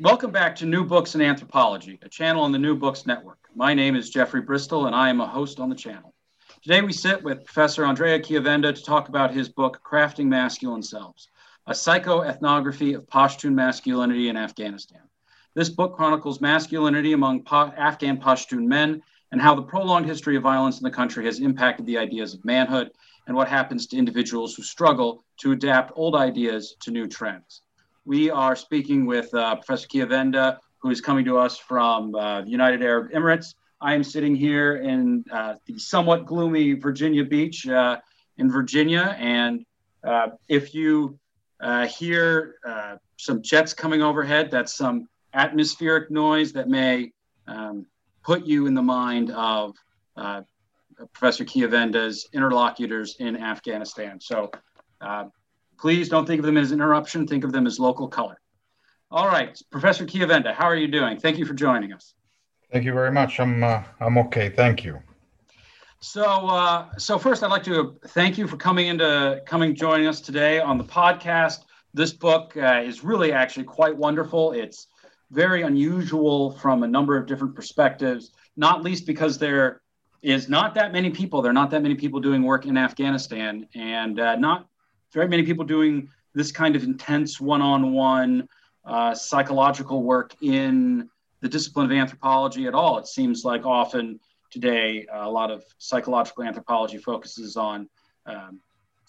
Welcome back to New Books in Anthropology, a channel on the New Books Network. My name is Jeffrey Bristol, and I am a host on the channel. Today, we sit with Professor Andrea Chiovenda to talk about his book, Crafting Masculine Selves, a psychoethnography of Pashtun masculinity in Afghanistan. This book chronicles masculinity among pa- Afghan Pashtun men and how the prolonged history of violence in the country has impacted the ideas of manhood and what happens to individuals who struggle to adapt old ideas to new trends. We are speaking with uh, Professor Chiovenda, who is coming to us from uh, the United Arab Emirates. I am sitting here in uh, the somewhat gloomy Virginia Beach uh, in Virginia. And uh, if you uh, hear some jets coming overhead, that's some atmospheric noise that may um, put you in the mind of Professor Chiovenda's interlocutors in Afghanistan. So Please don't think of them as interruption. Think of them as local color. All right, Professor Chiovenda, how are you doing? Thank you for joining us. Thank you very much. I'm uh, I'm okay. Thank you. So uh, so first, I'd like to thank you for coming into coming joining us today on the podcast. This book uh, is really actually quite wonderful. It's very unusual from a number of different perspectives, not least because there is not that many people. There are not that many people doing work in Afghanistan, and uh, not very many people doing this kind of intense one-on-one uh, psychological work in the discipline of anthropology at all. It seems like often today uh, a lot of psychological anthropology focuses on um,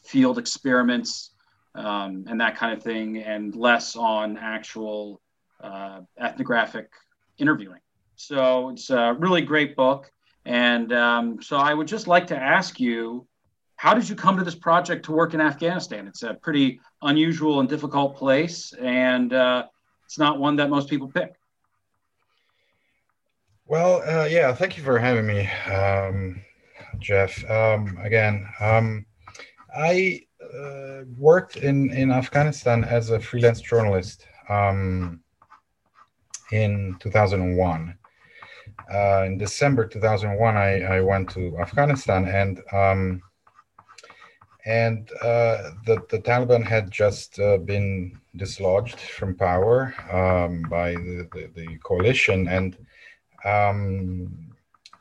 field experiments um, and that kind of thing, and less on actual uh, ethnographic interviewing. So it's a really great book. And um, so I would just like to ask you how did you come to this project to work in Afghanistan? It's a pretty unusual and difficult place, and uh, it's not one that most people pick. Well, uh, yeah, thank you for having me, um, Jeff. Um, again, um, I uh, worked in, in Afghanistan as a freelance journalist um, in 2001. Uh, in December 2001, I, I went to Afghanistan and um, and uh, the, the Taliban had just uh, been dislodged from power um, by the, the, the, coalition, and um,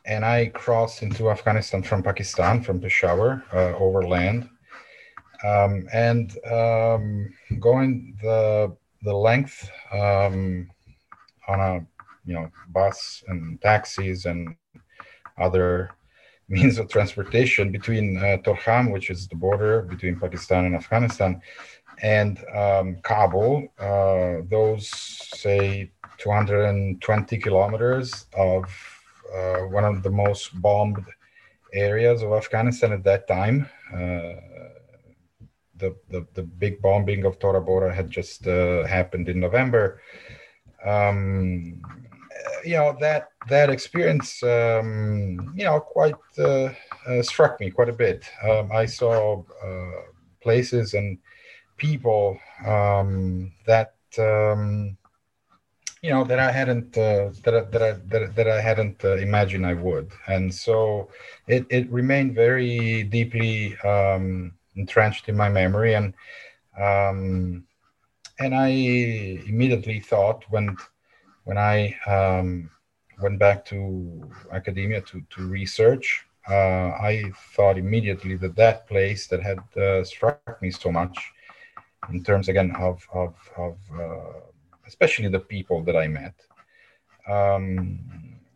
and I crossed into Afghanistan from Pakistan, from Peshawar, uh, overland, um, and um, going the the length um, on a you know bus and taxis and other means of transportation between uh, Torkham, which is the border between Pakistan and Afghanistan, and um, Kabul. Uh, those say 220 kilometers of uh, one of the most bombed areas of Afghanistan at that time. Uh, the, the, the big bombing of Tora Bora had just uh, happened in November. Um, you know that that experience um, you know quite uh, uh, struck me quite a bit. Um, i saw uh, places and people um, that um, you know that i hadn't uh, that, I, that, I, that, that i hadn't uh, imagined i would. And so it, it remained very deeply um, entrenched in my memory. And um, and i immediately thought when when I um, went back to academia to, to research, uh, I thought immediately that that place that had uh, struck me so much in terms again of, of, of uh, especially the people that I met um,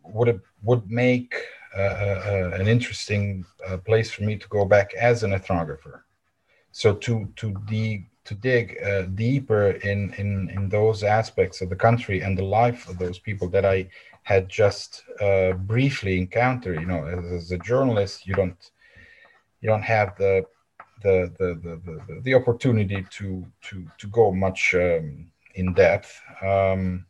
would would make uh, uh, uh, an interesting place for me to go back as an ethnographer. So to to de to dig uh, deeper in, in in those aspects of the country and the life of those people that I had just uh, briefly encountered. You know, as, as, a journalist, you don't you don't have the the the the, the, the opportunity to to to go much um, in depth. Um,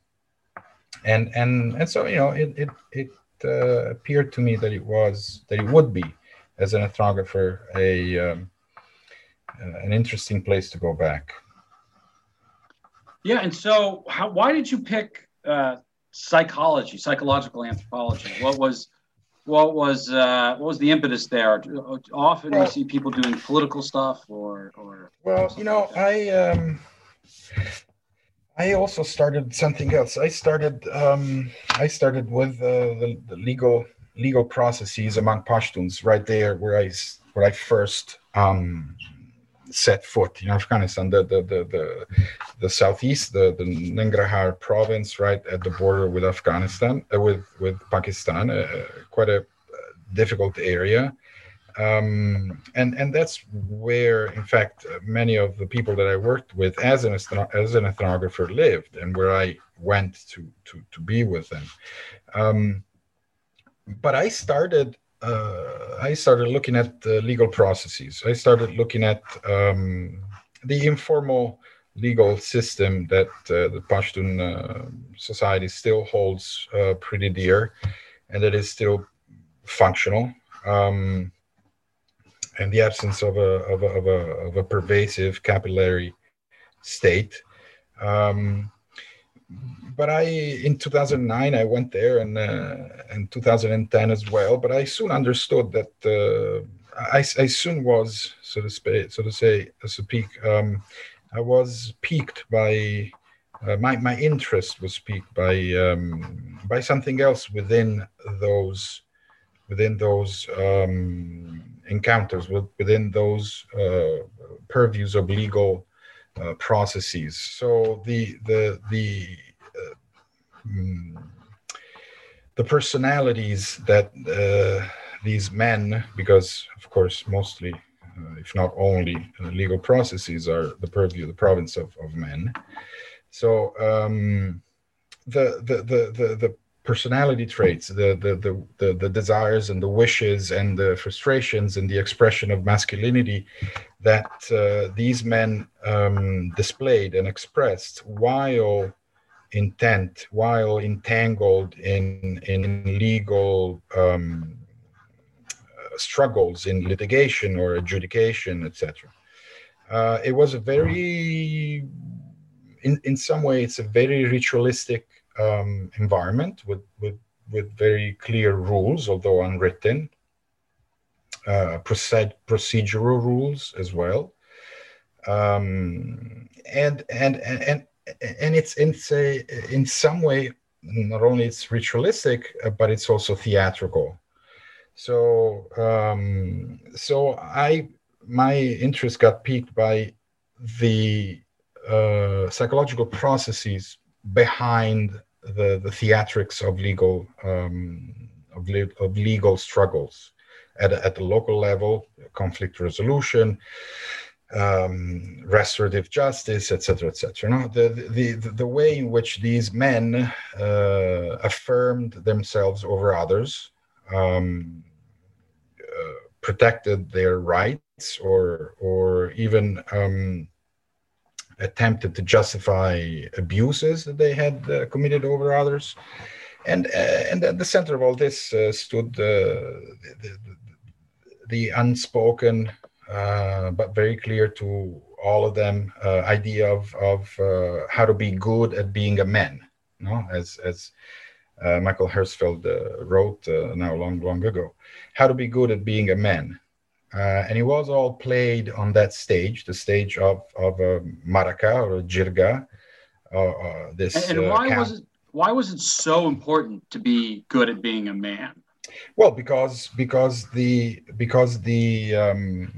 and and and so you know it it it uh, appeared to me that it was that it would be as an ethnographer a um, an interesting place to go back. Yeah, and so how, why did you pick uh, psychology, psychological anthropology? What was what was uh, what was the impetus there? Often well, we see people doing political stuff or or. Well, you know, like I um, I also started something else. I started um, I started with uh, the, the legal legal processes among Pashtuns right there where I where I first um, set foot in Afghanistan, the the the the, the southeast, the the Nangarhar province, right at the border with Afghanistan, uh, with with Pakistan, uh, quite a difficult area. Um, and and that's where, in fact, many of the people that I worked with as an as an ethnographer lived, and where I went to to to be with them. Um, but I started uh, I started looking at the legal processes. I started looking at um, the informal legal system that uh, the Pashtun uh, society still holds uh, pretty dear, and that is still functional. Um, and the absence of a, of a, of a, of a pervasive capillary state. Um, but I in 2009 I went there and uh, in 2010 as well. But I soon understood that uh, I, I soon was so to speak, so to say, as to speak. Um, I was piqued by uh, my my interest was piqued by um, by something else within those within those um, encounters within those uh, purviews of legal uh, processes. So the the the Mm, the personalities that uh, these men, because of course, mostly, uh, if not only, uh, legal processes are the purview, the province of, of men. So um, the, the, the, the, the personality traits, the, the, the, the, the desires and the wishes and the frustrations and the expression of masculinity that uh, these men um, displayed and expressed while intent while entangled in in legal um, struggles in litigation or adjudication, etc. Uh, it was a very, in, in some way, it's a very ritualistic um, environment with, with, with very clear rules, although unwritten, uh, procedural rules as well. Um, and, and, and, and it's it's a in some way not only it's ritualistic uh, but it's also theatrical so um so i my interest got piqued by the uh, psychological processes behind the the theatrics of legal um, of, le- of legal struggles at, at the local level conflict resolution um, restorative justice, etc., etc. No, the, the, the the way in which these men uh, affirmed themselves over others, um, uh, protected their rights, or or even um, attempted to justify abuses that they had uh, committed over others, and uh, and at the center of all this uh, stood the, the, the unspoken uh, but very clear to all of them uh, idea of, of uh, how to be good at being a man know as as uh, michael uh, wrote now long long ago. How to be good at being a man and it was all played on that stage the stage of of a maraka or a jirga this and, and why was it why was it so important to be good at being a man? Well because because the because the um,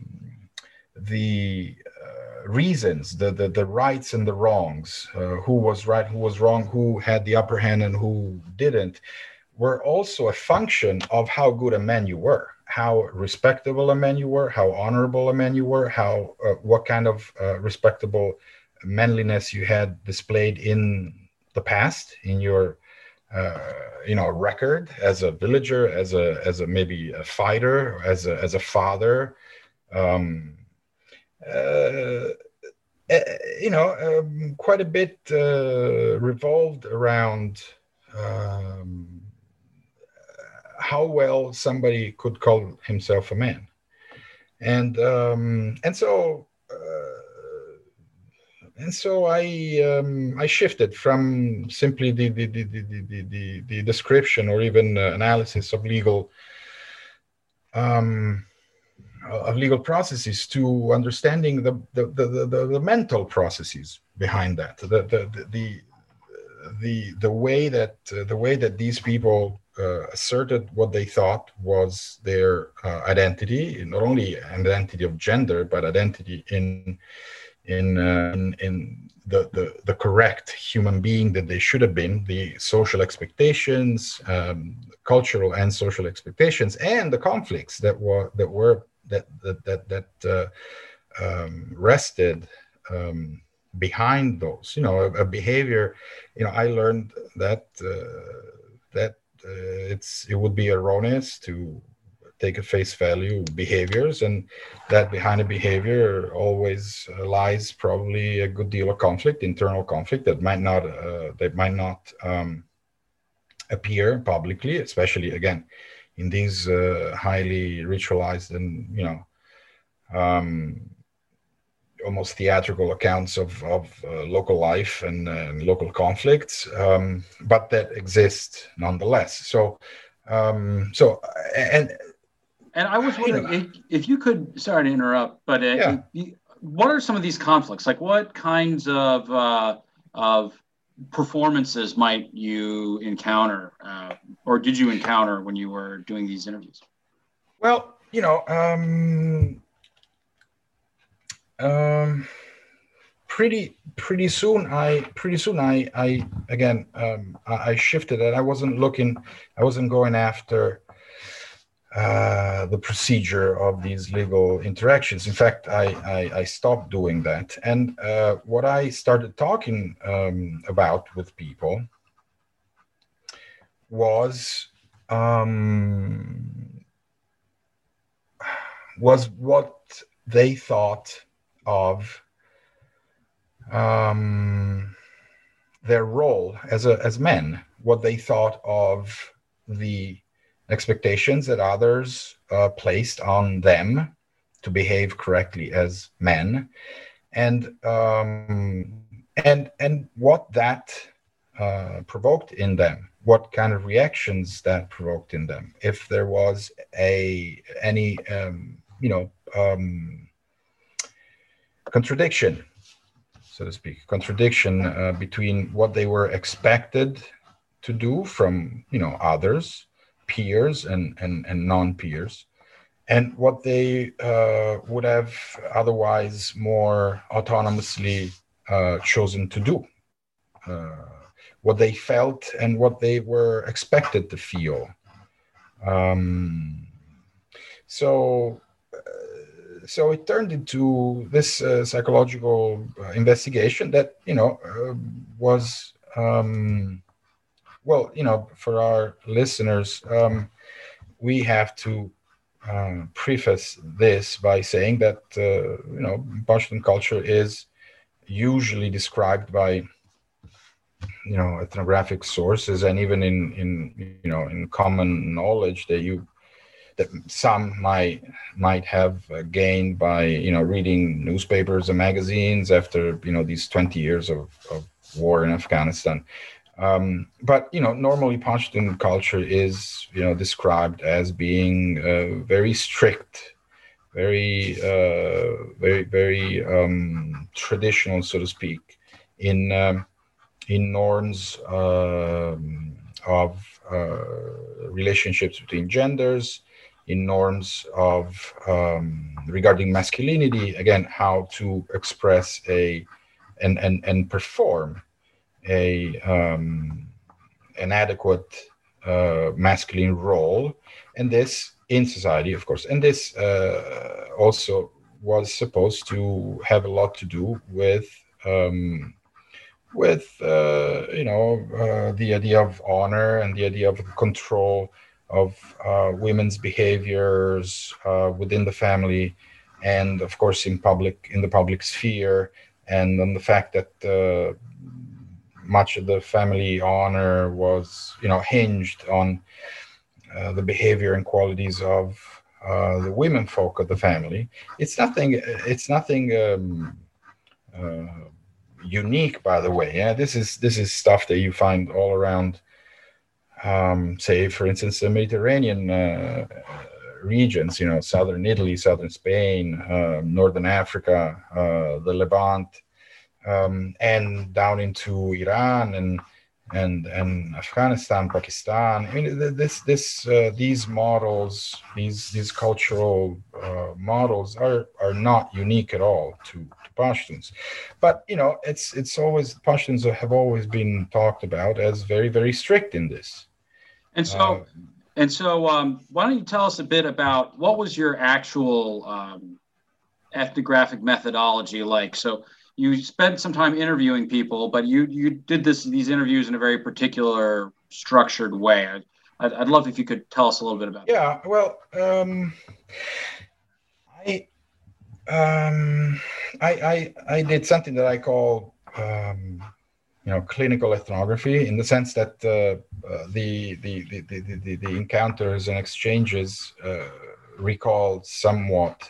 the uh, reasons, the, the the rights and the wrongs, uh, who was right, who was wrong, who had the upper hand and who didn't, were also a function of how good a man you were, how respectable a man you were, how honorable a man you were, how uh, what kind of uh, respectable manliness you had displayed in the past in your uh, you know record as a villager as a as a maybe a fighter as a as a father um, uh, uh, you know, um, quite a bit uh, revolved around um, how well somebody could call himself a man, and um, and so uh, and so I um, I shifted from simply the the the the, the, the, the description or even uh, analysis of legal um, of legal processes to understanding the the, the, the, the mental processes behind that the the the the, the way that uh, the way that these people uh, asserted what they thought was their uh, identity not only an identity of gender but identity in in uh, in, in the, the, the correct human being that they should have been, the social expectations, um, cultural and social expectations, and the conflicts that were that were that that that, that uh, um, rested um, behind those. You know, a, a, behavior. You know, I learned that uh, that it's it would be erroneous to take a face value behaviors and that behind a behavior always uh, lies probably a good deal of conflict internal conflict that might not uh, that might not um, appear publicly especially again in these uh, highly ritualized and you know um, almost theatrical accounts of, of uh, local life and, uh, local conflicts, um, but that exist nonetheless. So, um, so and and I was wondering you know, if, if, you could. Sorry to interrupt, but uh, yeah. you, what are some of these conflicts? Like, what kinds of uh, of performances might you encounter, uh, or did you encounter when you were doing these interviews? Well, you know, um, um, pretty pretty soon I pretty soon I I again um, I, shifted and I wasn't looking, I wasn't going after uh, the procedure of these legal interactions. In fact, I, I, I stopped doing that. And uh, what I started talking um, about with people was um, was what they thought of um, their role as a, as men, what they thought of the expectations that others uh, placed on them to behave correctly as men, and um, and and what that uh, provoked in them, what kind of reactions that provoked in them, if there was a any um, you know um, contradiction, so to speak, contradiction uh, between what they were expected to do from you know others peers and, and, and non-peers and what they uh, would have otherwise more autonomously uh, chosen to do. Uh, what they felt and what they were expected to feel. Um, so so it turned into this uh, psychological uh, investigation that you know was um, well, you know, for our listeners, um, we have to uh, preface this by saying that uh, you know Pashtun culture is usually described by you know ethnographic sources and even in in you know in common knowledge that you that some might might have gained by you know reading newspapers and magazines after you know these 20 years of, of war in Afghanistan. Um, but you know, normally Pashtun culture is you know described as being uh, very strict, very uh, very very um, traditional, so to speak, in um, in norms um, of uh, relationships between genders, in norms of um, regarding masculinity. Again, how to express a and and and perform a um, an adequate uh, masculine role, and this in society, of course, and this uh, also was supposed to have a lot to do with um, with uh, you know uh, the idea of honor and the idea of control of uh, women's behaviors uh, within the family, and of course in public in the public sphere and on the fact that uh, much of the family honor was, you know, hinged on uh, the behavior and qualities of uh, the women folk of the family. It's nothing. It's nothing um, uh, unique, by the way. Yeah, this is this is stuff that you find all around. Um, say, for instance, the Mediterranean uh, regions. You know, southern Italy, southern Spain, uh, northern Africa, uh, the Levant, um, and down into Iran and and and Afghanistan, Pakistan. I mean, this this uh, these models, these these cultural uh, models are are not unique at all to, to Pashtuns, but you know, it's it's always Pashtuns have always been talked about as very very strict in this. And so, uh, and so, um, why don't you tell us a bit about what was your actual um, ethnographic methodology like? So you spent some time interviewing people, but you you did this these interviews in a very particular structured way. I'd, I'd love if you could tell us a little bit about. Yeah, that. well, um, I, um, I I I did something that I call um, you know clinical ethnography in the sense that uh, uh, the, the, the, the, the encounters and exchanges uh, recall somewhat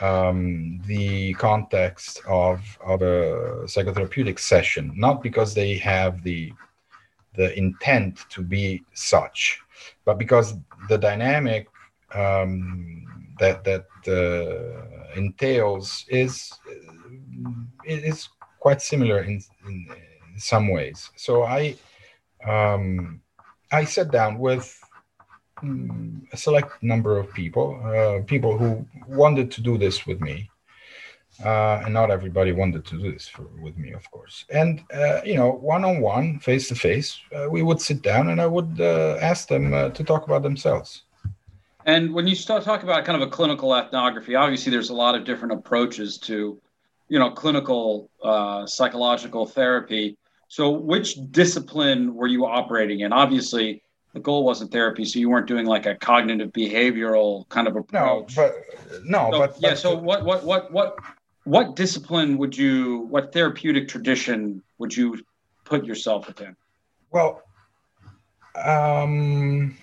um, the context of, of a psychotherapeutic session, not because they have the the intent to be such, but because the dynamic um, that that uh, entails is is quite similar in, in some ways. So I um, I sat down with a select number of people, uh, people who wanted to do this with me. Uh, and not everybody wanted to do this for, with me, of course. And, uh, you know, one on one, face to face, we would sit down and I would uh, ask them uh, to talk about themselves. And when you start talking about kind of a clinical ethnography, obviously there's a lot of different approaches to, you know, clinical uh, psychological therapy. So, which discipline were you operating in? Obviously, the goal wasn't therapy, so you weren't doing like a cognitive behavioral kind of approach. No, but no, so, but yeah. So what what what what what discipline would you what therapeutic tradition would you put yourself within? Well, um,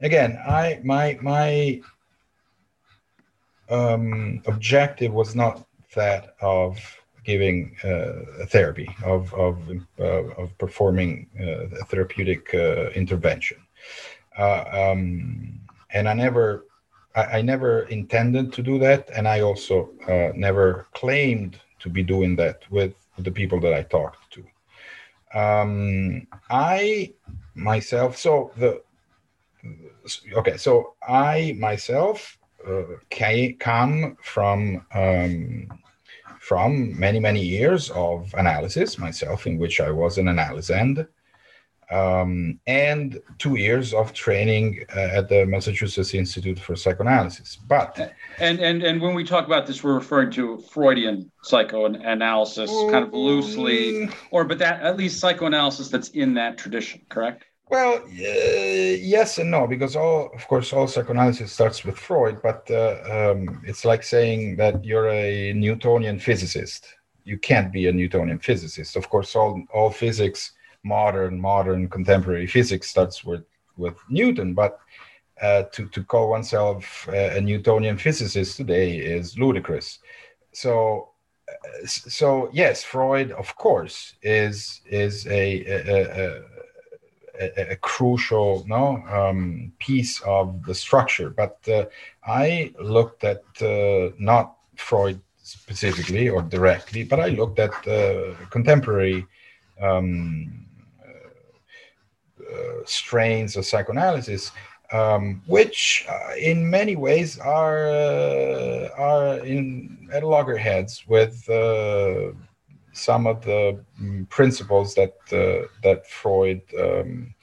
again, I my my um, objective was not that of giving uh, therapy, of of uh, of performing uh, a therapeutic uh, intervention, um, and I never. I, I, never intended to do that, and I also never claimed to be doing that with the people that I talked to. Um, I myself, so the okay, so I myself uh, come from um, from many, many years of analysis myself, in which I was an analysand, um, and two years of training uh, at the Massachusetts Institute for Psychoanalysis. But and and and when we talk about this, we're referring to Freudian psychoanalysis, kind of loosely, mm. or but that at least psychoanalysis that's in that tradition, correct? Well, uh, yes and no, because all, of course, all psychoanalysis starts with Freud, but uh, um, it's like saying that you're a Newtonian physicist. You can't be a Newtonian physicist. Of course, all all physics, modern, modern, contemporary physics starts with with Newton, but uh, to to call oneself a, Newtonian physicist today is ludicrous. So uh, so yes, Freud, of course, is is a, a, a, a, a crucial no um, piece of the structure. But uh, I looked at uh, not Freud specifically or directly, but I looked at uh, contemporary um, uh, strains of psychoanalysis. Um, which uh, in many ways are uh, are in at loggerheads with some of the um, principles that uh, that Freud um,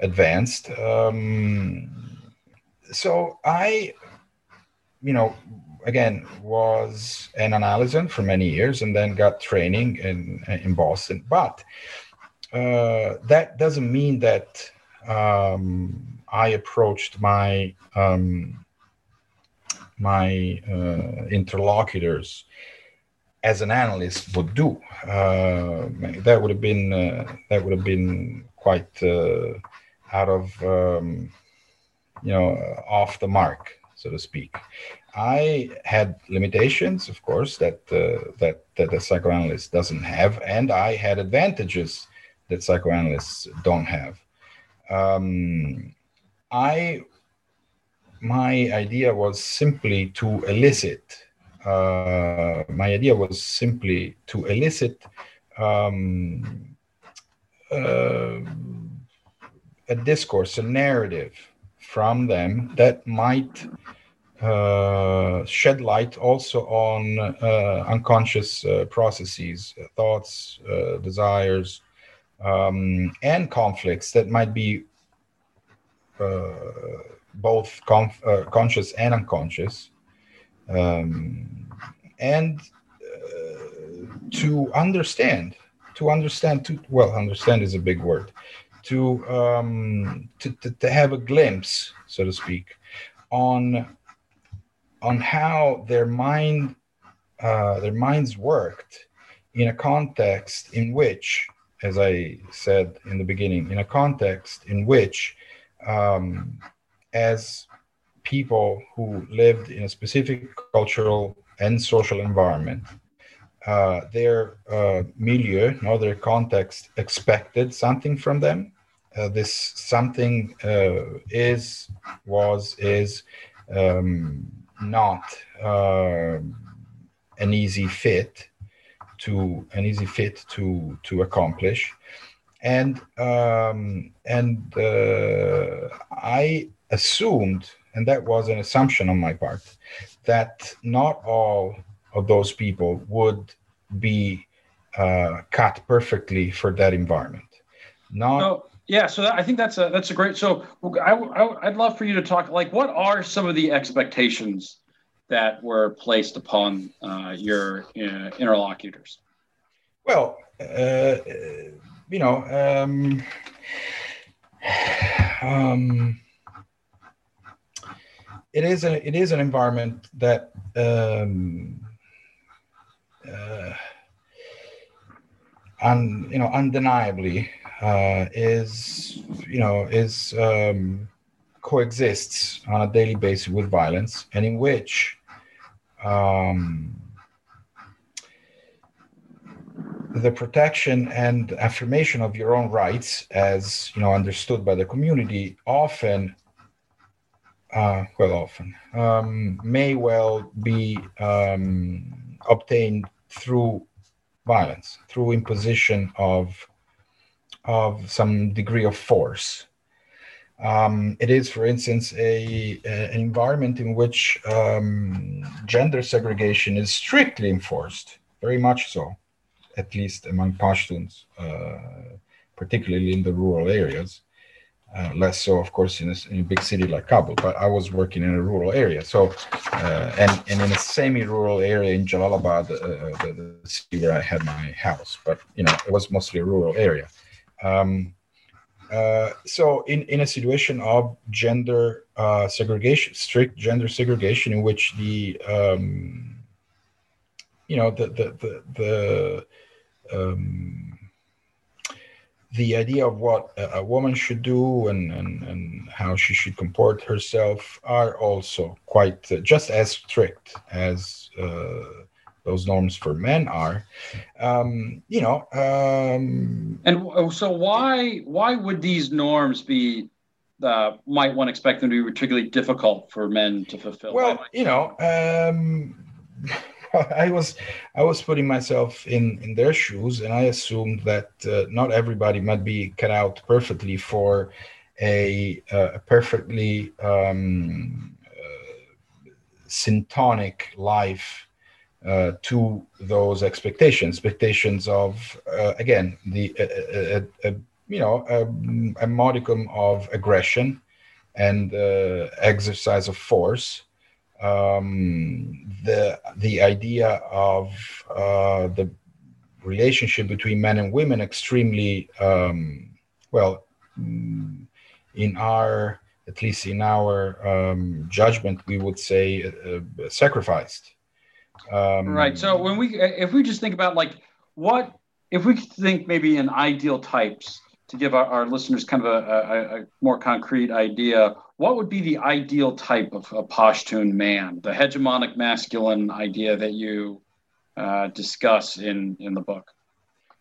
advanced. Um, so I, you know, again was an analyst for many years and then got training in in Boston. But uh, that doesn't mean that um, I approached my um, my uh, interlocutors as an analyst would do. Uh, that would have been uh, that would have been quite uh, out of um, you know off the mark, so to speak. I had limitations, of course, that uh, that that a psychoanalyst doesn't have, and I had advantages that psychoanalysts don't have. Um, I my idea was simply to elicit. Uh, my idea was simply to elicit um, uh, a discourse, a narrative from them that might uh, shed light also on uh, unconscious uh, processes, thoughts, desires, um, and conflicts that might be both uh, conscious and unconscious. Um, and to understand, to understand, to, well, understand is a big word, to, um, to, to, to have a glimpse, so to speak, on on how their mind uh, their minds worked in a context in which, as I said in the beginning, in a context in which, um, as people who lived in a specific cultural and social environment, uh, their uh, milieu, no, their context expected something from them. Uh, this something uh, is, was, is um, not uh, an easy fit to an easy fit to to accomplish and um, and uh, I assumed, and that was an assumption on my part, that not all of those people would be uh, cut perfectly for that environment. Not yeah, so that, I think that's a that's a great. So I, I would love for you to talk like what are some of the expectations that were placed upon uh, your uh, interlocutors? Well, uh, you know, um, um, it is a it is an environment that um, uh, un, you know undeniably uh, is you know is um, coexists on a daily basis with violence, and in which um, the protection and affirmation of your own rights, as you know, understood by the community, often, uh, well, often um, may well be um, obtained through violence, through imposition of of some degree of force. Um, it is, for instance, a, a, an environment in which um, gender segregation is strictly enforced, very much so, at least among Pashtuns, uh, particularly in the rural areas. Uh, less so, of course, in a, in a, big city like Kabul. But I was working in a rural area, so uh, and and in a semi-rural area in Jalalabad, uh, the, the, city where I had my house. But you know, it was mostly a rural area. Um, uh, so in, in a situation of gender uh, segregation, strict gender segregation, in which the um, you know the the the, the um, the idea of what a, woman should do and, and, and how she should comport herself are also quite uh, just as strict as uh, those norms for men are. Um, you know um, and so why why would these norms be uh, might one expect them to be particularly difficult for men to fulfill? Well you know um, I was I was putting myself in in their shoes, and I assumed that uh, not everybody might be cut out perfectly for a, uh, a perfectly um, uh, syntonic life uh, to those expectations, expectations of uh, again the uh, uh, uh, you know a, a, modicum of aggression and exercise of force, um, the the idea of uh, the relationship between men and women extremely um, well mm, in our at least in our um, judgment we would say sacrificed Um, right. So when we, if we just think about like what, if we think maybe in ideal types to give our, our listeners kind of a, a, a, more concrete idea, what would be the ideal type of a Pashtun man, the hegemonic masculine idea that you uh, discuss in in the book?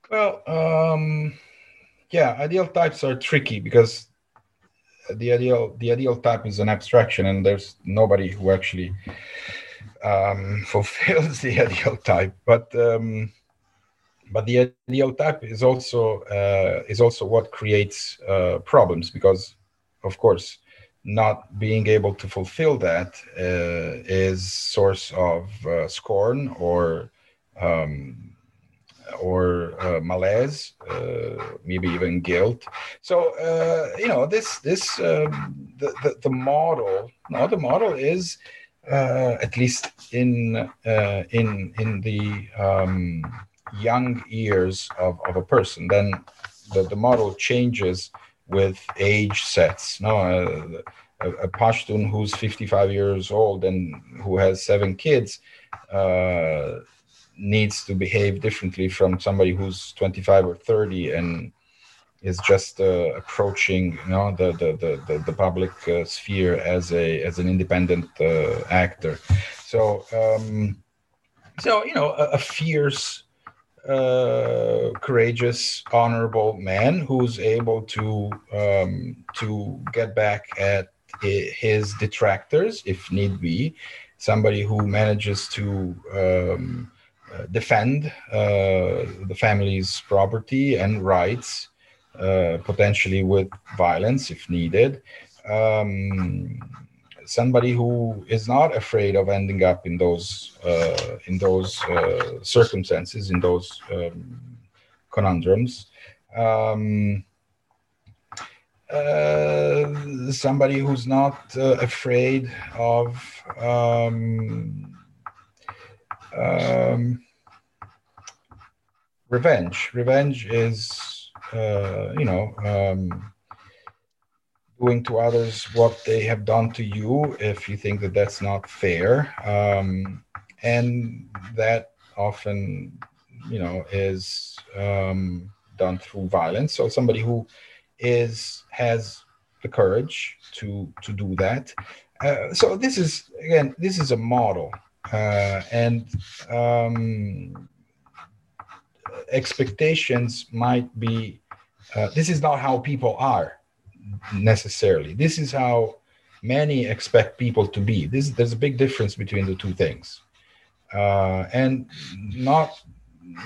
Well, um, yeah, ideal types are tricky because the ideal the ideal type is an abstraction, and there's nobody who actually um, fulfills the ideal type. But um, but the ideal type is also uh, is also what creates uh, problems because, of course, not being able to fulfill that uh, is source of uh, scorn or um, or uh, malaise, uh, maybe even guilt. So you know this this um, the, the, the model. No, the model is at least in in in the um, young years of, of a person. Then the, the model changes with age sets. No, uh, a, a Pashtun who's 55 years old and who has seven kids needs to behave differently from somebody who's 25 or 30 and is just uh, approaching you know the the the, the, the public uh, sphere as a as an independent uh, actor so um, so you know a, a fierce uh, courageous honorable man who's able to um, to get back at his detractors if need be somebody who manages to um, uh, defend uh, the family's property and rights, uh, potentially with violence if needed. Um, somebody who is not afraid of ending up in those uh, in those uh, circumstances, in those um, conundrums. Um, uh, somebody who's not afraid of um, um, revenge. Revenge is, uh, you know, um, doing to others what they have done to you if you think that that's not fair. Um, and that often, you know, is um, done through violence. So somebody who is has the courage to to do that. Uh, so this is again, this is a model uh, and um, expectations might be uh, this is not how people are necessarily. This is how many expect people to be. This there's a big difference between the two things. Uh, and not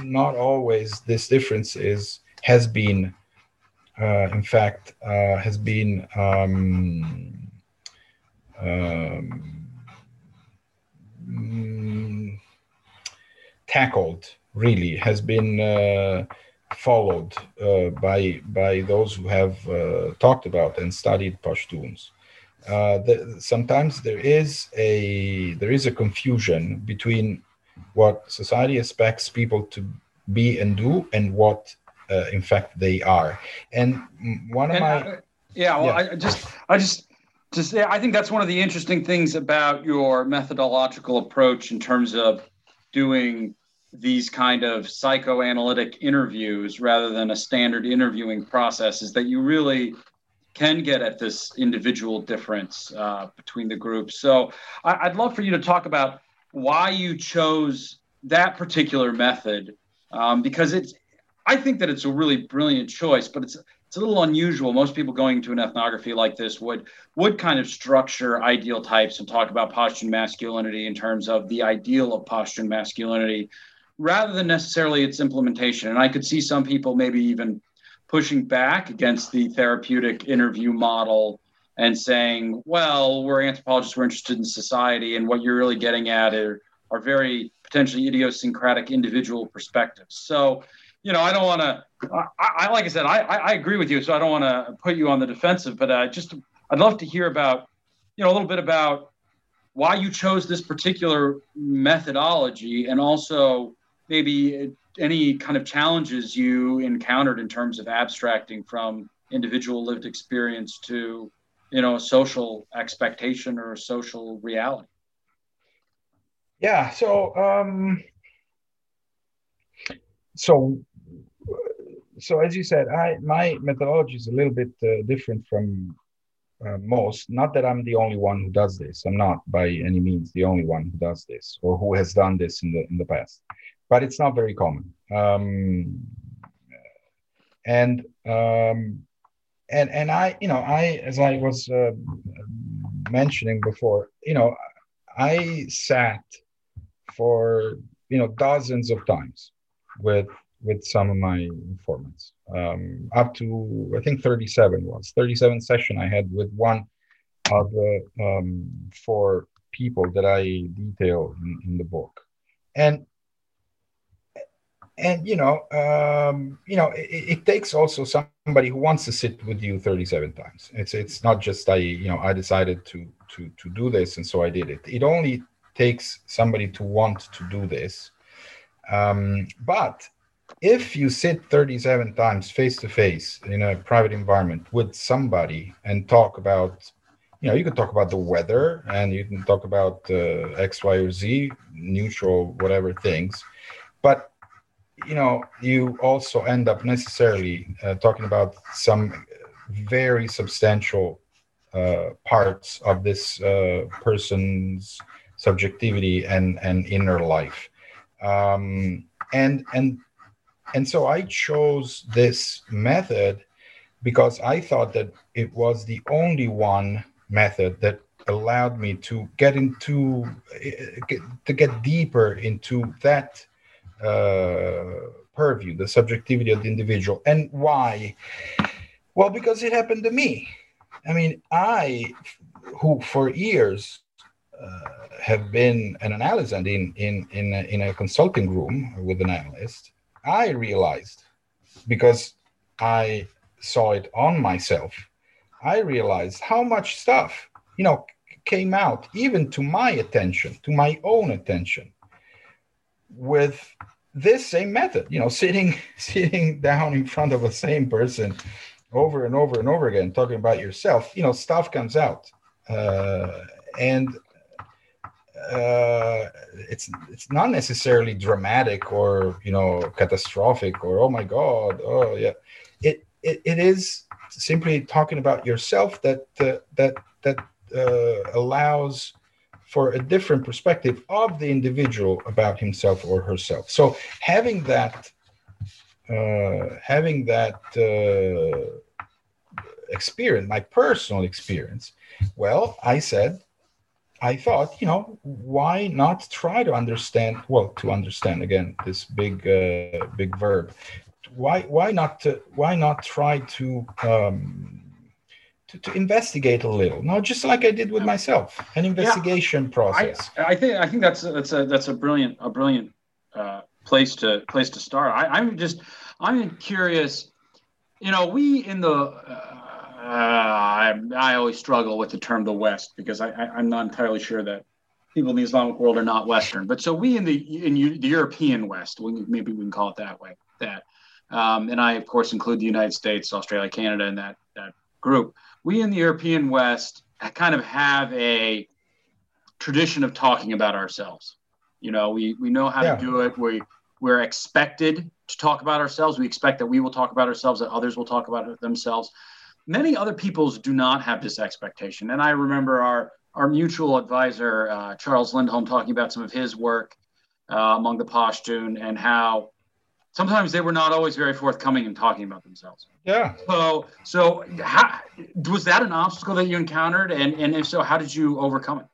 not always this difference is has been uh, in fact uh, has been um, um, tackled really has been uh, followed uh, by by those who have uh, talked about and studied Pashtuns. Uh, the, sometimes there is a there is a confusion between what society expects people to be and do and what uh, in fact they are. And one of and, my yeah, well, yeah. I just I just to say, I think that's one of the interesting things about your methodological approach in terms of doing these kind of psychoanalytic interviews rather than a standard interviewing process is that you really can get at this individual difference uh, between the groups. So I, would love for you to talk about why you chose that particular method um, because it's I think that it's a really brilliant choice, but it's it's a little unusual. Most people going to an ethnography like this would would kind of structure ideal types and talk about Pashtun masculinity in terms of the ideal of Pashtun masculinity, rather than necessarily its implementation. And I could see some people maybe even pushing back against the therapeutic interview model and saying, "Well, we're anthropologists. We're interested in society, and what you're really getting at are are very potentially idiosyncratic individual perspectives." So you know, I don't want to. I, I, like I said, I, I agree with you, so I don't want to put you on the defensive. But uh, just, I'd love to hear about, you know, a little bit about why you chose this particular methodology, and also maybe any kind of challenges you encountered in terms of abstracting from individual lived experience to, you know, a social expectation or a social reality. Yeah. So, um, so, so as you said, I my methodology is a little bit uh, different from uh, most. Not that I'm the only one who does this. I'm not by any means the only one who does this or who has done this in the in the past. But it's not very common. Um, and um, and and I, you know, I as I was uh, mentioning before, you know, I sat for you know dozens of times with with some of my informants um, up to i think 37 was 37 session i had with one of the um, four people that i detail in, in the book and and you know um, you know it, it, takes also somebody who wants to sit with you 37 times. It's it's not just i you know i decided to to to do this and so i did it. It only takes somebody to want to do this. Um, but if you sit 37 times face to face in a private environment with somebody and talk about you know you can talk about the weather and you can talk about uh, x y or z neutral whatever things. But you know you also end up necessarily uh, talking about some very substantial uh, parts of this uh, person's subjectivity and and inner life. Um, and and and so I chose this method because I thought that it was the only one method that allowed me to get into to get deeper into that uh, purview, the subjectivity of the individual, and why? Well, because it happened to me. I mean, I, who for years uh, have been an analyst in in in a, in a consulting room with an analyst, I realized because I saw it on myself, I realized how much stuff, you know, came out even to my attention, to my own attention with this same method, you know, sitting sitting down in front of the same person over and over and over again talking about yourself, you know, stuff comes out. Uh, and uh, it's it's not necessarily dramatic or you know catastrophic or oh my god oh yeah it it, it is simply talking about yourself that uh, that that uh, allows for a different perspective of the individual about himself or herself so having that uh, having that uh, experience my personal experience well i said I thought, you know, why not try to understand? Well, to understand again this big, uh, big verb. Why, why not? To, why not try to, um, to to investigate a little? No, just like I did with myself, an investigation yeah, process. I, I, think I think that's that's a that's a brilliant a brilliant uh, place to place to start. I, I'm just I'm curious. You know, we in the uh, I, I always struggle with the term the West because I, I, am not entirely sure that people in the Islamic world are not Western. But so we in the in the European West, we, maybe we can call it that way. That, um, and I of course include the United States, Australia, Canada in that that group. We in the European West kind of have a tradition of talking about ourselves. You know, we we know how yeah. to do it. We we're expected to talk about ourselves. We expect that we will talk about ourselves, that others will talk about themselves many other peoples do not have this expectation. And I remember our our mutual advisor uh, Charles Lindholm talking about some of his work uh, among the Pashtun and how sometimes they were not always very forthcoming in talking about themselves. Yeah. So so how, was that an obstacle that you encountered, and and if so, how did you overcome it?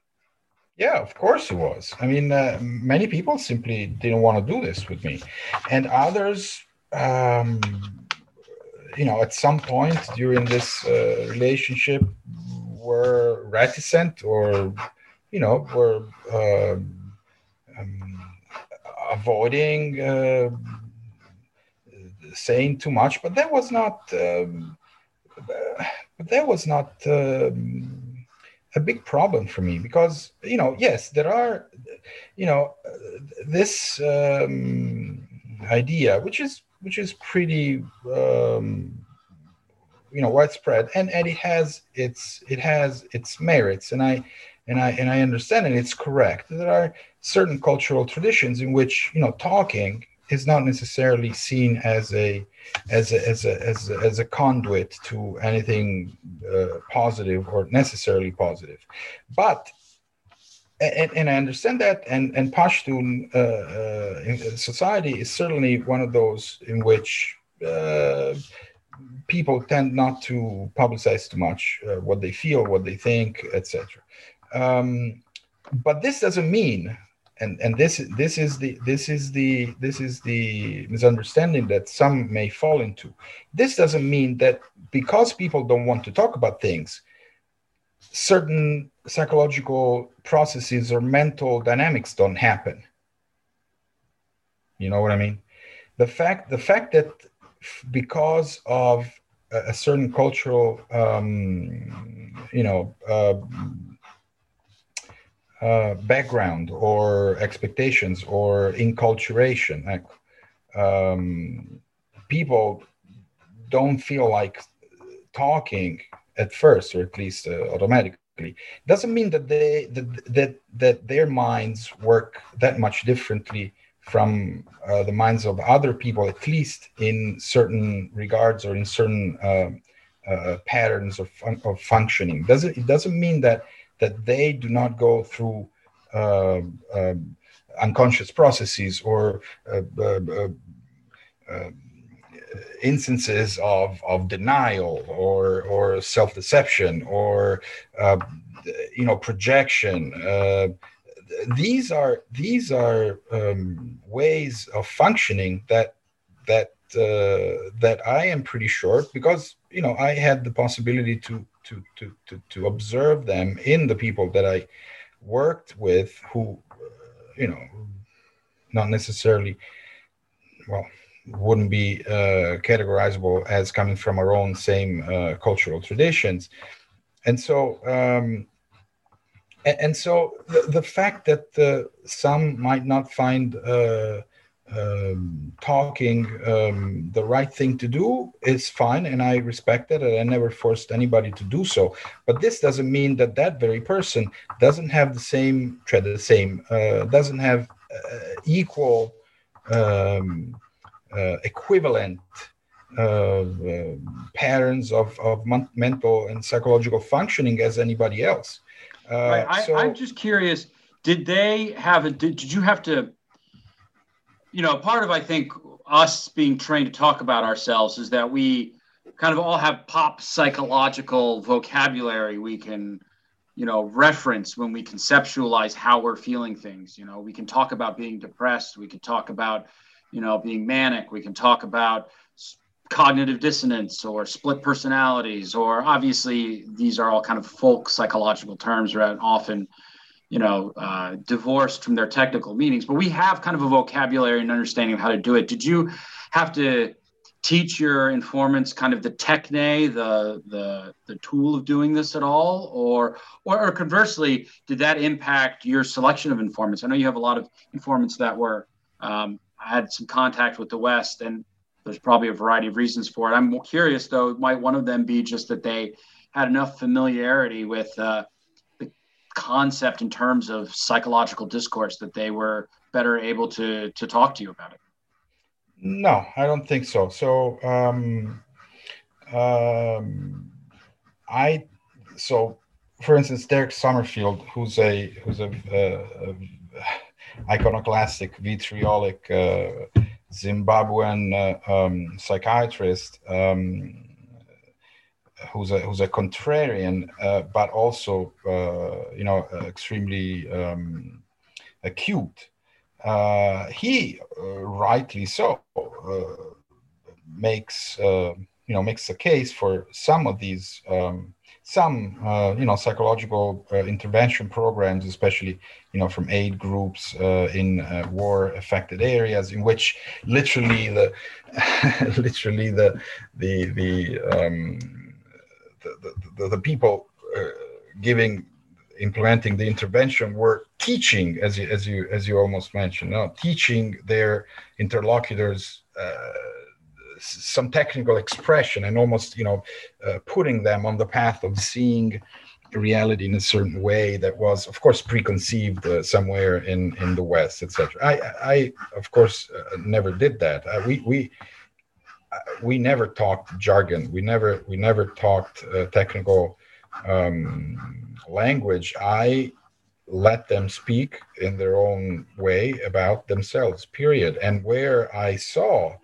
Yeah, of course it was. I mean, uh, many people simply didn't want to do this with me, and others. Um, you know, at some point during this uh, relationship, were reticent or, you know, were uh, um, avoiding uh, saying too much. But that was not. Um, that was not um, a big problem for me because you know, yes, there are, you know, this um, idea which is which is pretty um, you know widespread and and it has its it has its merits and i and i and i understand and it's correct there are certain cultural traditions in which you know talking is not necessarily seen as a as a as a as a, as a conduit to anything uh, positive or necessarily positive but and, and I understand that, and and Pashtun uh, uh, society is certainly one of those in which uh, people tend not to publicize too much uh, what they feel, what they think, etc. Um, but this doesn't mean and and this this is the this is the this is the misunderstanding that some may fall into. This doesn't mean that because people don't want to talk about things certain psychological processes or mental dynamics don't happen. You know what i mean? The fact the fact that because of a, certain cultural um, you know uh, uh, background or expectations or inculturation. Like, um, people don't feel like talking at first, or at least uh, automatically. Doesn't mean that they that, that that their minds work that much differently from uh, the minds of other people, at least in certain regards or in certain um, uh, patterns of, fun- of functioning. Doesn't it doesn't mean that that they do not go through uh, um, unconscious processes or uh, uh, uh instances of, of denial or, or self-deception or you know projection. These are these are um, ways of functioning that that uh, that I am pretty sure because you know I had the possibility to to to to, to observe them in the people that I worked with who uh, you know not necessarily well wouldn't be uh, categorizable as coming from our own same uh, cultural traditions. And so um, and, and so the, the fact that uh, some might not find uh, um, talking um, the right thing to do is fine and i respect it and i never forced anybody to do so but this doesn't mean that that very person doesn't have the same tread the same uh, doesn't have uh, equal um, uh, equivalent uh, patterns of, of mental and psychological functioning as anybody else uh, right. I, so, i'm just curious did they have a did, did you have to you know, part of I think us being trained to talk about ourselves is that we kind of all have pop psychological vocabulary we can, you know, reference when we conceptualize how we're feeling things. You know, we can talk about being depressed, we can talk about, you know, being manic, we can talk about cognitive dissonance or split personalities, or obviously these are all kind of folk psychological terms, right? Often you know, uh, divorced from their technical meanings, but we have kind of a vocabulary and understanding of how to do it. Did you have to teach your informants kind of the techne, the the the tool of doing this at all, or or, or conversely, did that impact your selection of informants? I know you have a lot of informants that were um, had some contact with the West, and there's probably a variety of reasons for it. I'm curious though, might one of them be just that they had enough familiarity with uh, concept in terms of psychological discourse that they were better able to to talk to you about it? No i don't think so. So um, um, i so for instance derek summerfield who's a who's a, a, iconoclastic vitriolic uh, zimbabwean uh, um, psychiatrist um, who's a who's a contrarian, uh, but also uh, you know extremely um, acute. Uh, he uh, rightly so uh, makes uh, you know makes a case for some of these um, some you know psychological intervention programs, especially you know from aid groups in war affected areas, in which literally the literally the the the um, the, the, the people uh, giving implementing the intervention were teaching as you as you as you almost mentioned no? teaching their interlocutors uh, some technical expression and almost you know uh, putting them on the path of seeing reality in a certain way that was, of course, preconceived uh, somewhere in in the West, etc. I, I, of course, uh, never did that. We we we never talked jargon. We never we never talked uh, technical um, language. I let them speak in their own way about themselves. Period. And where I saw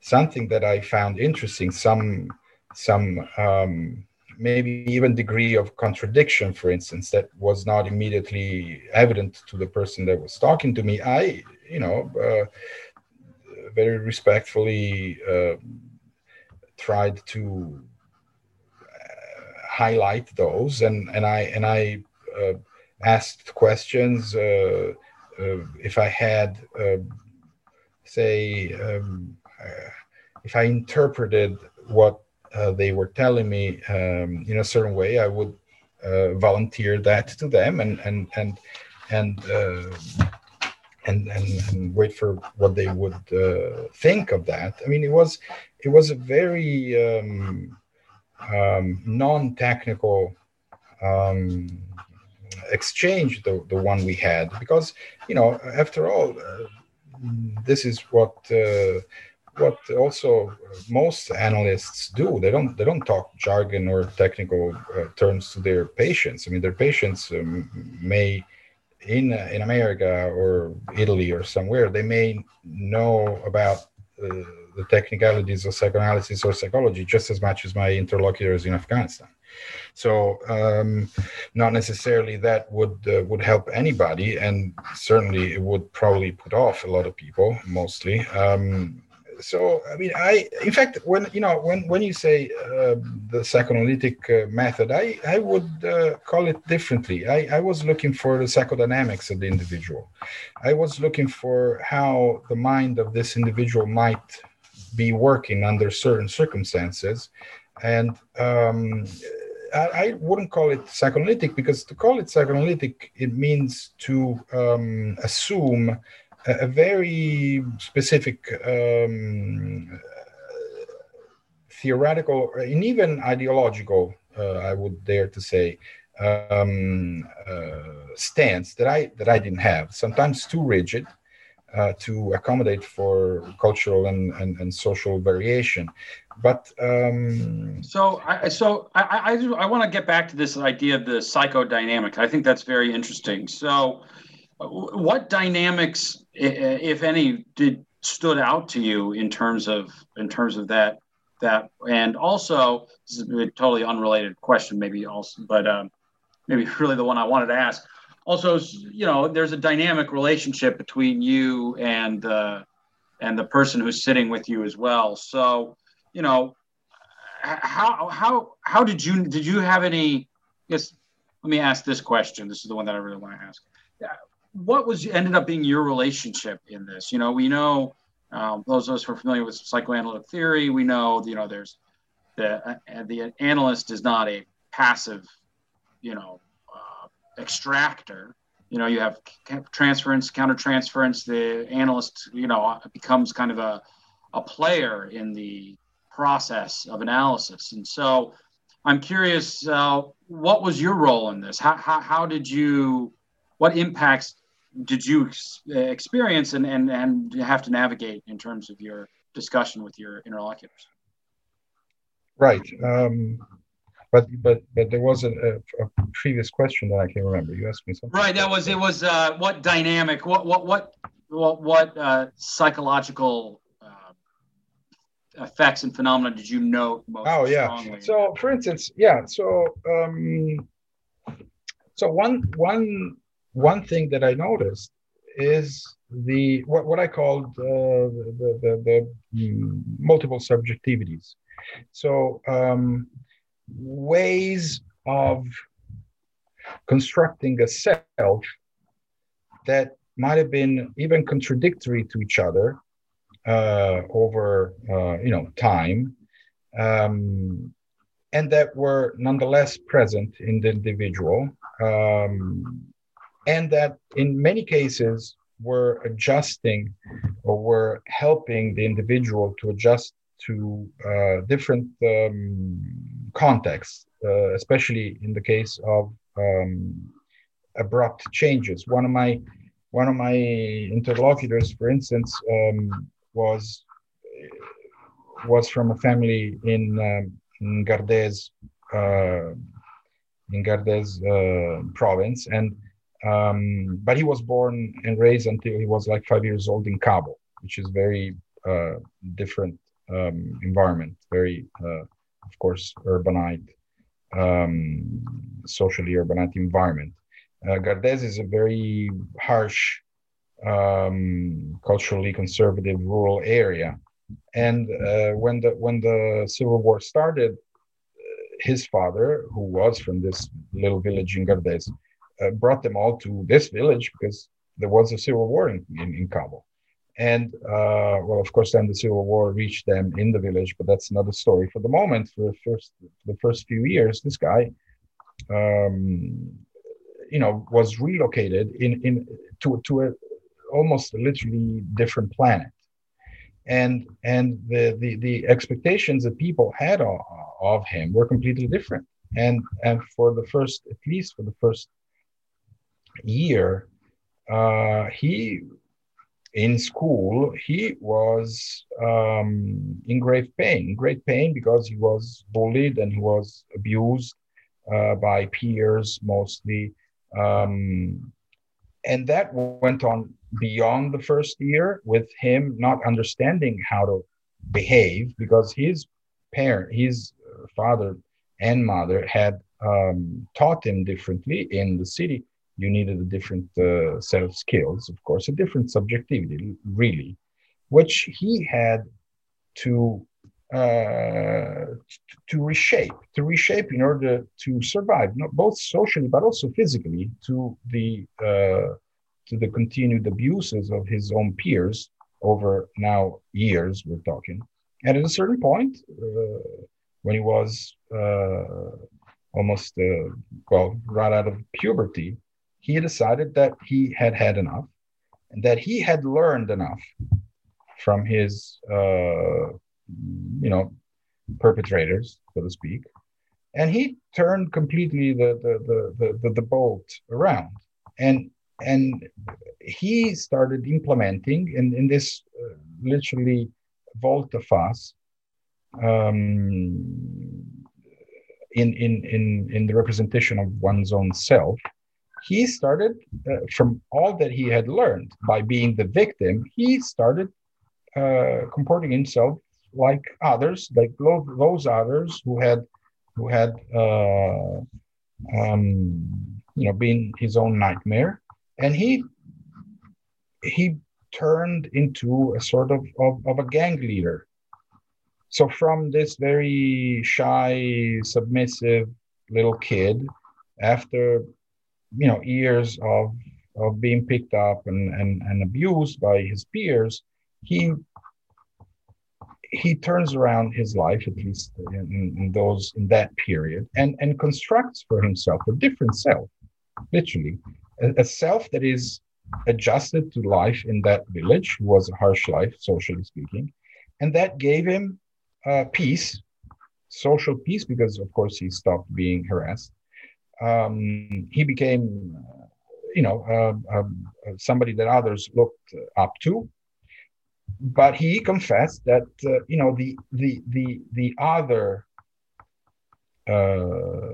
something that I found interesting, some some um, maybe even degree of contradiction, for instance, that was not immediately evident to the person that was talking to me, I, you know, uh, very respectfully uh, tried to uh, highlight those, and and I and I uh, asked questions. Uh, if I had, say, um, if I interpreted what uh, they were telling me um, in a certain way, I would uh, volunteer that to them and and and and, uh, and and and wait for what they would uh, think of that. I mean, it was it was a very um, um, non-technical um, exchange, the the one we had, because you know, after all, uh, this is what uh, what also most analysts do. They don't they don't talk jargon or technical uh, terms to their patients. I mean, their patients um, may in uh, in America or Italy or somewhere they may know about uh, the technicalities of psychoanalysis or psychology just as much as my interlocutors in Afghanistan. So um, not necessarily that would uh, would help anybody, and certainly it would probably put off a lot of people, mostly. Um, so i mean i in fact when you know when when you say uh, the psychoanalytic uh, method i i would uh, call it differently. I, I was looking for the psychodynamics of the individual. I was looking for how the mind of this individual might be working under certain circumstances. And um, I, wouldn't call it psychoanalytic because to call it psychoanalytic it means to um, assume a very specific um, theoretical and even ideological, uh, I would dare to say, um, uh, stance that I that I didn't have. Sometimes too rigid uh, to accommodate for cultural and, and, and social variation. But um, so I so I I, I, I want to get back to this idea of the psychodynamic. I think that's very interesting. So what dynamics, if any, did stood out to you in terms of in terms of that that and also this is a totally unrelated question maybe also but um, maybe really the one i wanted to ask. Also you know there's a dynamic relationship between you and uh, and the person who's sitting with you as well. So you know how how how did you did you have any yes let me ask this question. This is the one that i really want to ask what was ended up being your relationship in this? You know, we know um, those of us who are familiar with psychoanalytic theory, we know you know there's the uh, the analyst is not a passive, you know, uh, extractor. You know, you have transference, countertransference. The analyst, you know, becomes kind of a a player in the process of analysis. And so, I'm curious, uh, what was your role in this? How, how, how did you, what impacts did you uh, experience and, and, and have to navigate in terms of your discussion with your interlocutors? Right. Um, but but but there was a, a, a, previous question that I can remember. You asked me something. Right. That was it. Was uh, what dynamic? What what what what what uh, psychological uh, effects and phenomena did you note most? Oh yeah. Strongly? So for instance, yeah. So um, so one one one thing that I noticed is the what, what I called uh, the, the, the, mm, multiple subjectivities. So um, ways of constructing a self that might have been even contradictory to each other uh, over uh, you know time, um, and that were nonetheless present in the individual. Um, and that in many cases we're adjusting or we're helping the individual to adjust to uh, different um, contexts uh, especially in the case of um, abrupt changes. One of my one of my interlocutors, for instance, um, was was from a family in, um, in Gardez, uh, in Gardez uh, province, and um, but he was born and raised until he was like five years old in Kabul, which is very uh, different um, environment, very, uh, of course, urbanite, um, socially urbanite environment. Uh, Gardez is a very harsh, um, culturally conservative rural area, and uh, when the when the civil war started, his father, who was from this little village in Gardez, uh, brought them all to this village because there was a civil war in, in, in Kabul. And uh, well, of course, then the civil war reached them in the village, but that's another story. For the moment, for the first the first few years, this guy, um, you know, was relocated in in to to a almost literally different planet, and and the the, the expectations that people had of, of him were completely different. And and for the first, at least for the first year, uh, he in school he was um, in great pain, great pain because he was bullied and he was abused uh, by peers mostly, um, and that went on beyond the first year with him not understanding how to behave because his parent, his father and mother had um, taught him differently in the city you needed a different uh, set of skills, of course, a different subjectivity, really, which he had to uh, to reshape, to reshape in order to survive, not both socially but also physically, to the uh, to the continued abuses of his own peers over now years. We're talking, and at a certain point, uh, when he was uh, almost uh, well right out of puberty, he decided that he had had enough and that he had learned enough from his, uh, you know, perpetrators, so to speak. And he turned completely the, the, the, the, the boat around. And, and he started implementing in, in this uh, literally volte-face um, in, in, in, in the representation of one's own self he started uh, from all that he had learned by being the victim he started uh, comporting himself like others like those others who had who had uh, um, you know been his own nightmare. And he he turned into a sort of, of, of a gang leader. So from this very shy submissive little kid after you know years of of being picked up and, and, and abused by his peers, he he turns around his life, at least in, in, those in that period, and and constructs for himself a different self, literally, a, a self that is adjusted to life in that village, was a harsh life, socially speaking, and that gave him uh, peace, social peace, because of course he stopped being harassed, um, he became, you know, uh, somebody that others looked up to. But he confessed that, uh, you know, the the the the other uh,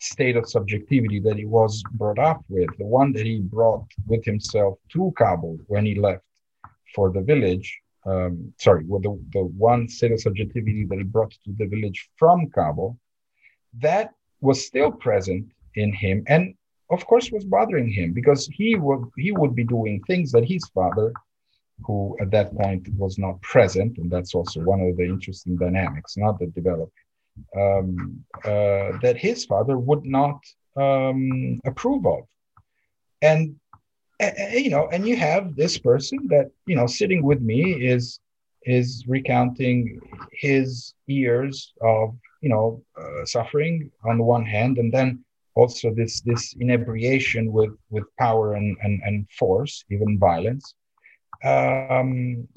state of subjectivity that he was brought up with, the one that he brought with himself to Kabul when he left for the village, um, sorry, the, the one state of subjectivity that he brought to the village from Kabul, that was still present in him and of course was bothering him because he would he would be doing things that his father who at that point was not present and that's also one of the interesting dynamics not that developed um, uh, that his father would not um, approve of. And you know and you have this person that you know sitting with me is is recounting his years of you know uh, suffering on the one hand and then also this this inebriation with with power and and, and force even violence um,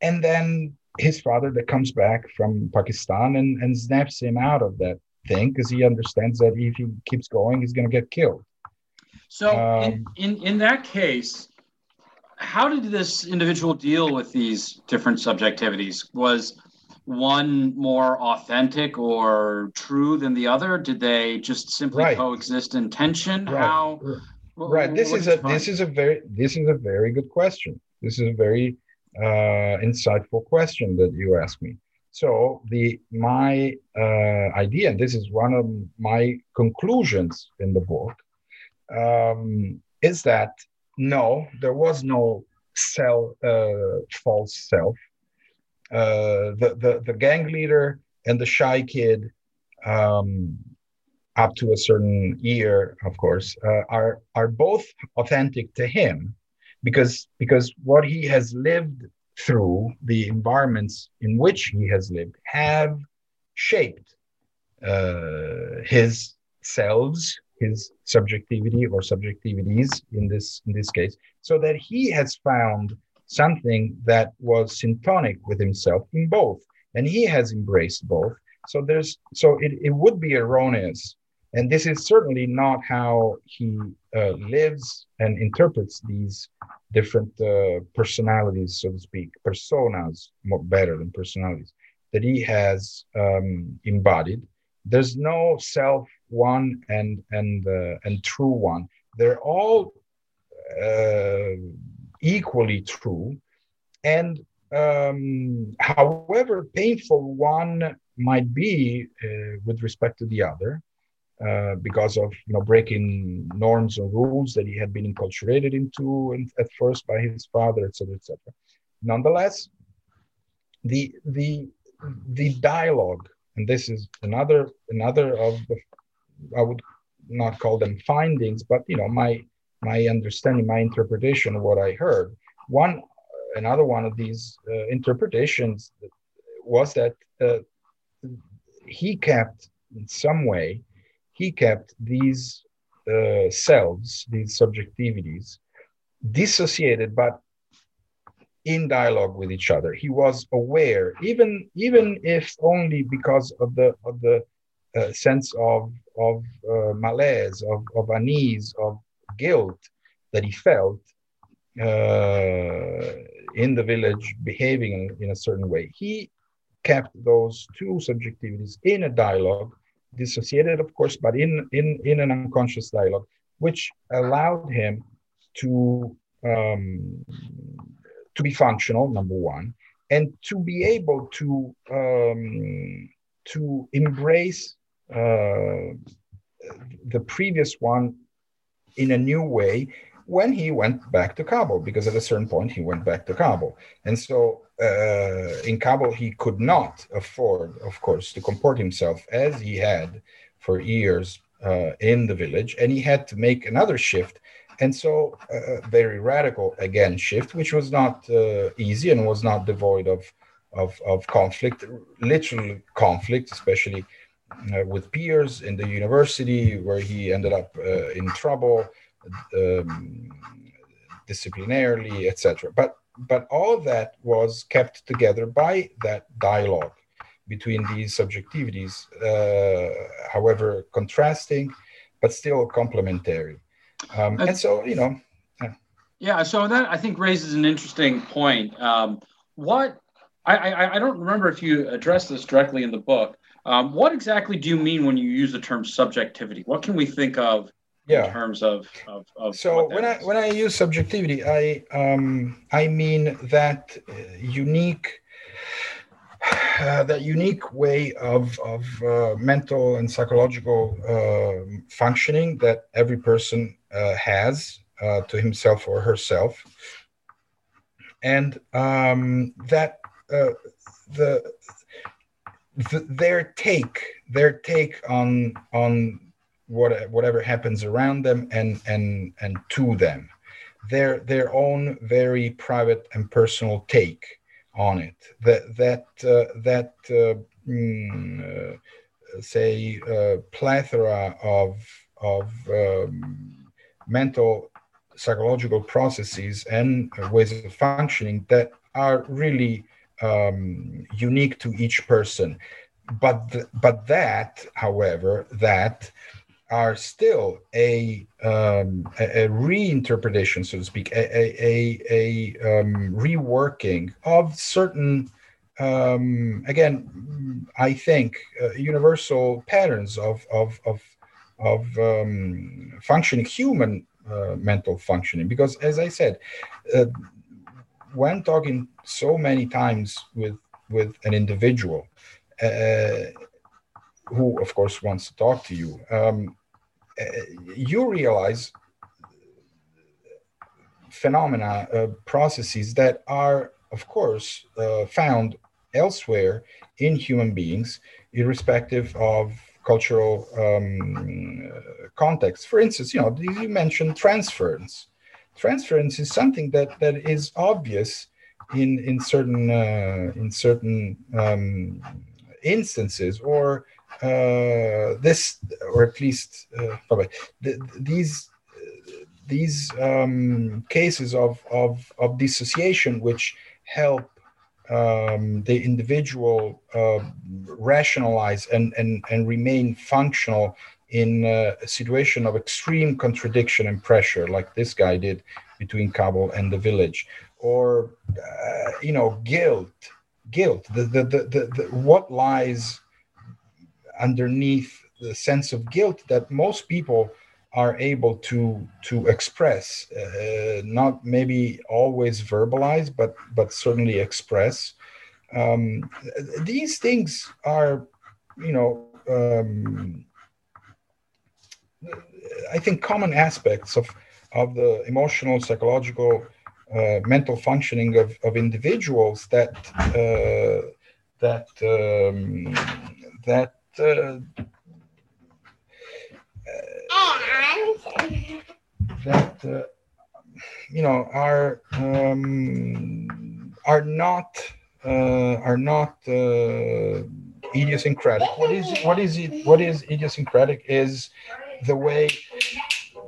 and then his father that comes back from pakistan and and snaps him out of that thing because he understands that if he keeps going, he's going to get killed. So, um, in, in, in that case, how did this individual deal with these different subjectivities? Was one more authentic or true than the other? Did they just simply right. coexist in tension? Right. How? Right. This is a this is a very this is a very good question. This is a very uh, insightful question that you asked me. So the my uh, idea, and this is one of my conclusions in the book, um, is that no, there was no self, uh, false self. Uh, the, the the gang leader and the shy kid, um, up to a certain year, of course, uh, are are both authentic to him, because because what he has lived through the environments in which he has lived have shaped uh, his selves his subjectivity or subjectivities in this in this case. So that he has found something that was syntonic with himself in both and he has embraced both. So there's so it, it would be erroneous and this is certainly not how he uh, lives and interprets these different uh, personalities so to speak personas more better than personalities that he has um, embodied. There's no self one and and uh, and true one. They're all uh, equally true. And um, however painful one might be uh, with respect to the other uh, because of you know breaking norms and rules that he had been enculturated into and at first by his father etc etc nonetheless the the the dialogue and this is another another of the I would not call them findings, but you know, my my understanding, my interpretation of what I heard. One, another one of these uh, interpretations was that uh, he kept, in some way, he kept these uh, selves, these subjectivities, dissociated, but in dialogue with each other. He was aware, even even if only because of the of the uh, sense of of uh, malaise, of, of unease, of guilt that he felt uh, in the village, behaving in, a certain way. He kept those two subjectivities in a dialogue, dissociated, of course, but in in in an unconscious dialogue, which allowed him to um, to be functional, number one, and to be able to um, to embrace uh, the previous one in a new way when he went back to Kabul, because at a certain point he went back to Kabul. And so uh, in Kabul, he could not afford, of course, to comport himself as he had for years uh, in the village. And he had to make another shift. And so a very radical, again, shift, which was not uh, easy and was not devoid of, of, of conflict, literal conflict, especially uh, with peers in the university where he ended up uh, in trouble um, disciplinarily etc but but all of that was kept together by that dialogue between these subjectivities uh, however contrasting but still complementary. Um, and so you know yeah. yeah so that i think raises an interesting point. Um, what I, I, I don't remember if you addressed this directly in the book um, what exactly do you mean when you use the term subjectivity? What can we think of yeah. in terms of, of, of so when is? I when I use subjectivity, I um, I mean that uh, unique uh, that unique way of of uh, mental and psychological uh, functioning that every person uh, has uh, to himself or herself, and um, that the th- their take their take on on what whatever happens around them and and and to them. Their their own very private and personal take on it. That that uh, that uh, mm, uh, say uh, plethora of of um, mental psychological processes and ways of functioning that are really um, unique to each person. but th- but that, however, that are still a, um, a, a, reinterpretation, so to speak, a, a, a um, reworking of certain, um, again, I think, uh, universal patterns of, of, of, of um, functioning, human uh, mental functioning. Because, as I said, uh, when talking so many times with, with an individual, uh, who, of course, wants to talk to you, um, you realize phenomena, uh, processes that are, of course, uh, found elsewhere in human beings, irrespective of cultural um, context. For instance, you know, you mentioned transference. Transference is something that that is obvious in in certain uh, in certain um, instances or uh, this, or at least uh, the, these these um, cases of, of, of dissociation, which help um, the individual uh, rationalize and, and, and remain functional in a situation of extreme contradiction and pressure, like this guy did between Kabul and the village, or uh, you know, guilt, guilt, the, the, the, the, the what lies underneath the sense of guilt that most people are able to to express? Uh, not maybe always verbalize but but certainly express. Um, these things are you know um, i think common aspects of of the emotional psychological uh, mental functioning of, of individuals that uh, that um, that uh, that uh, you know are um, are not uh, are not idiosyncratic. What is what is it? What is idiosyncratic is the way.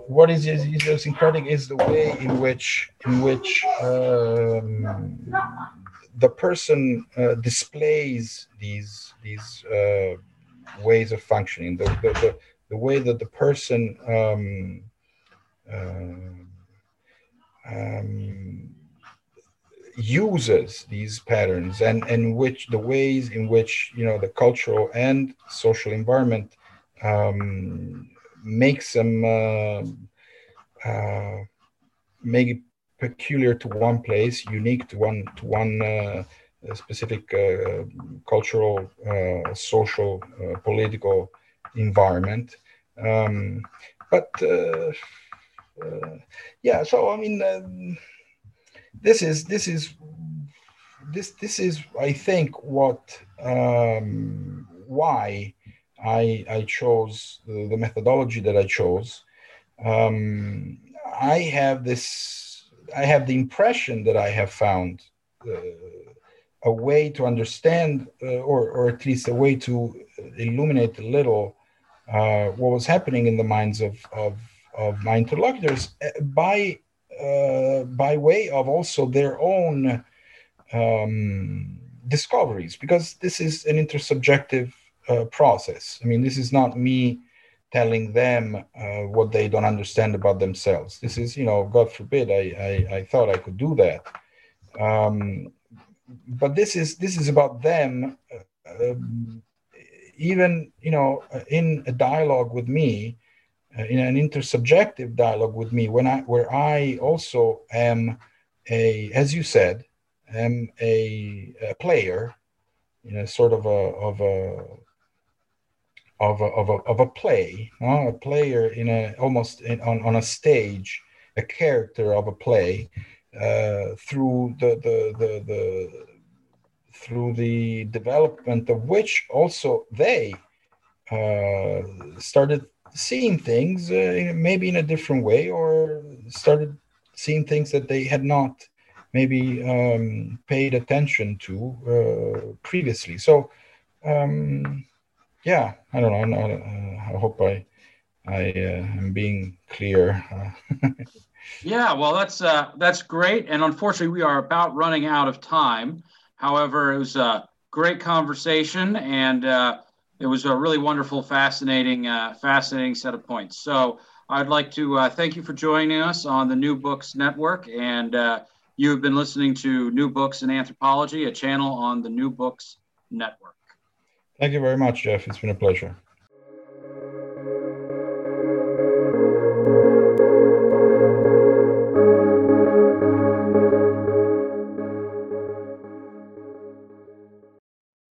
What is idiosyncratic is the way in which in which um, the person uh, displays these these uh, ways of functioning, the, the, the, the way that the person um, uh, um, uses these patterns and, and which the ways in which you know the cultural and social environment um, makes them uh, uh, make it peculiar to one place, unique to one to one uh, specific uh, cultural, uh, social, political environment. Um, but yeah, so I mean, um, this is this is this this is I think what um, why I I chose the, the, methodology that I chose. Um, I have this I have the impression that I have found uh, a way to understand, uh, or, or at least a way to illuminate a little uh, what was happening in the minds of, of, of my interlocutors uh, by, uh, by way of also their own um, discoveries, because this is an intersubjective uh, process. I mean, this is not me telling them uh, what they don't understand about themselves. This is, you know, God forbid, I, I, I thought I could do that. Um, but this is this is about them uh, um, even you know in a dialogue with me uh, in an intersubjective dialogue with me when i where i also am a as you said am a, a player in a sort of a of a of a, of a, of a play, a player in a almost in, on, on a stage, a character of a play, uh, through the, the, the, the, through the development of which also they uh, started seeing things uh, maybe in a different way or started seeing things that they had not maybe um, paid attention to uh, previously. So, um, yeah, I don't know. I, uh, I hope I I uh, am being clear. Yeah, well, that's uh, that's great, and unfortunately, we are about running out of time. However, it was uh, great conversation, and uh, it was a really wonderful, fascinating, uh, fascinating set of points. So I'd like to uh, thank you for joining us on the New Books Network, and uh, you have been listening to New Books in Anthropology, a channel on the New Books Network. Thank you very much, Jeff. It's been a pleasure.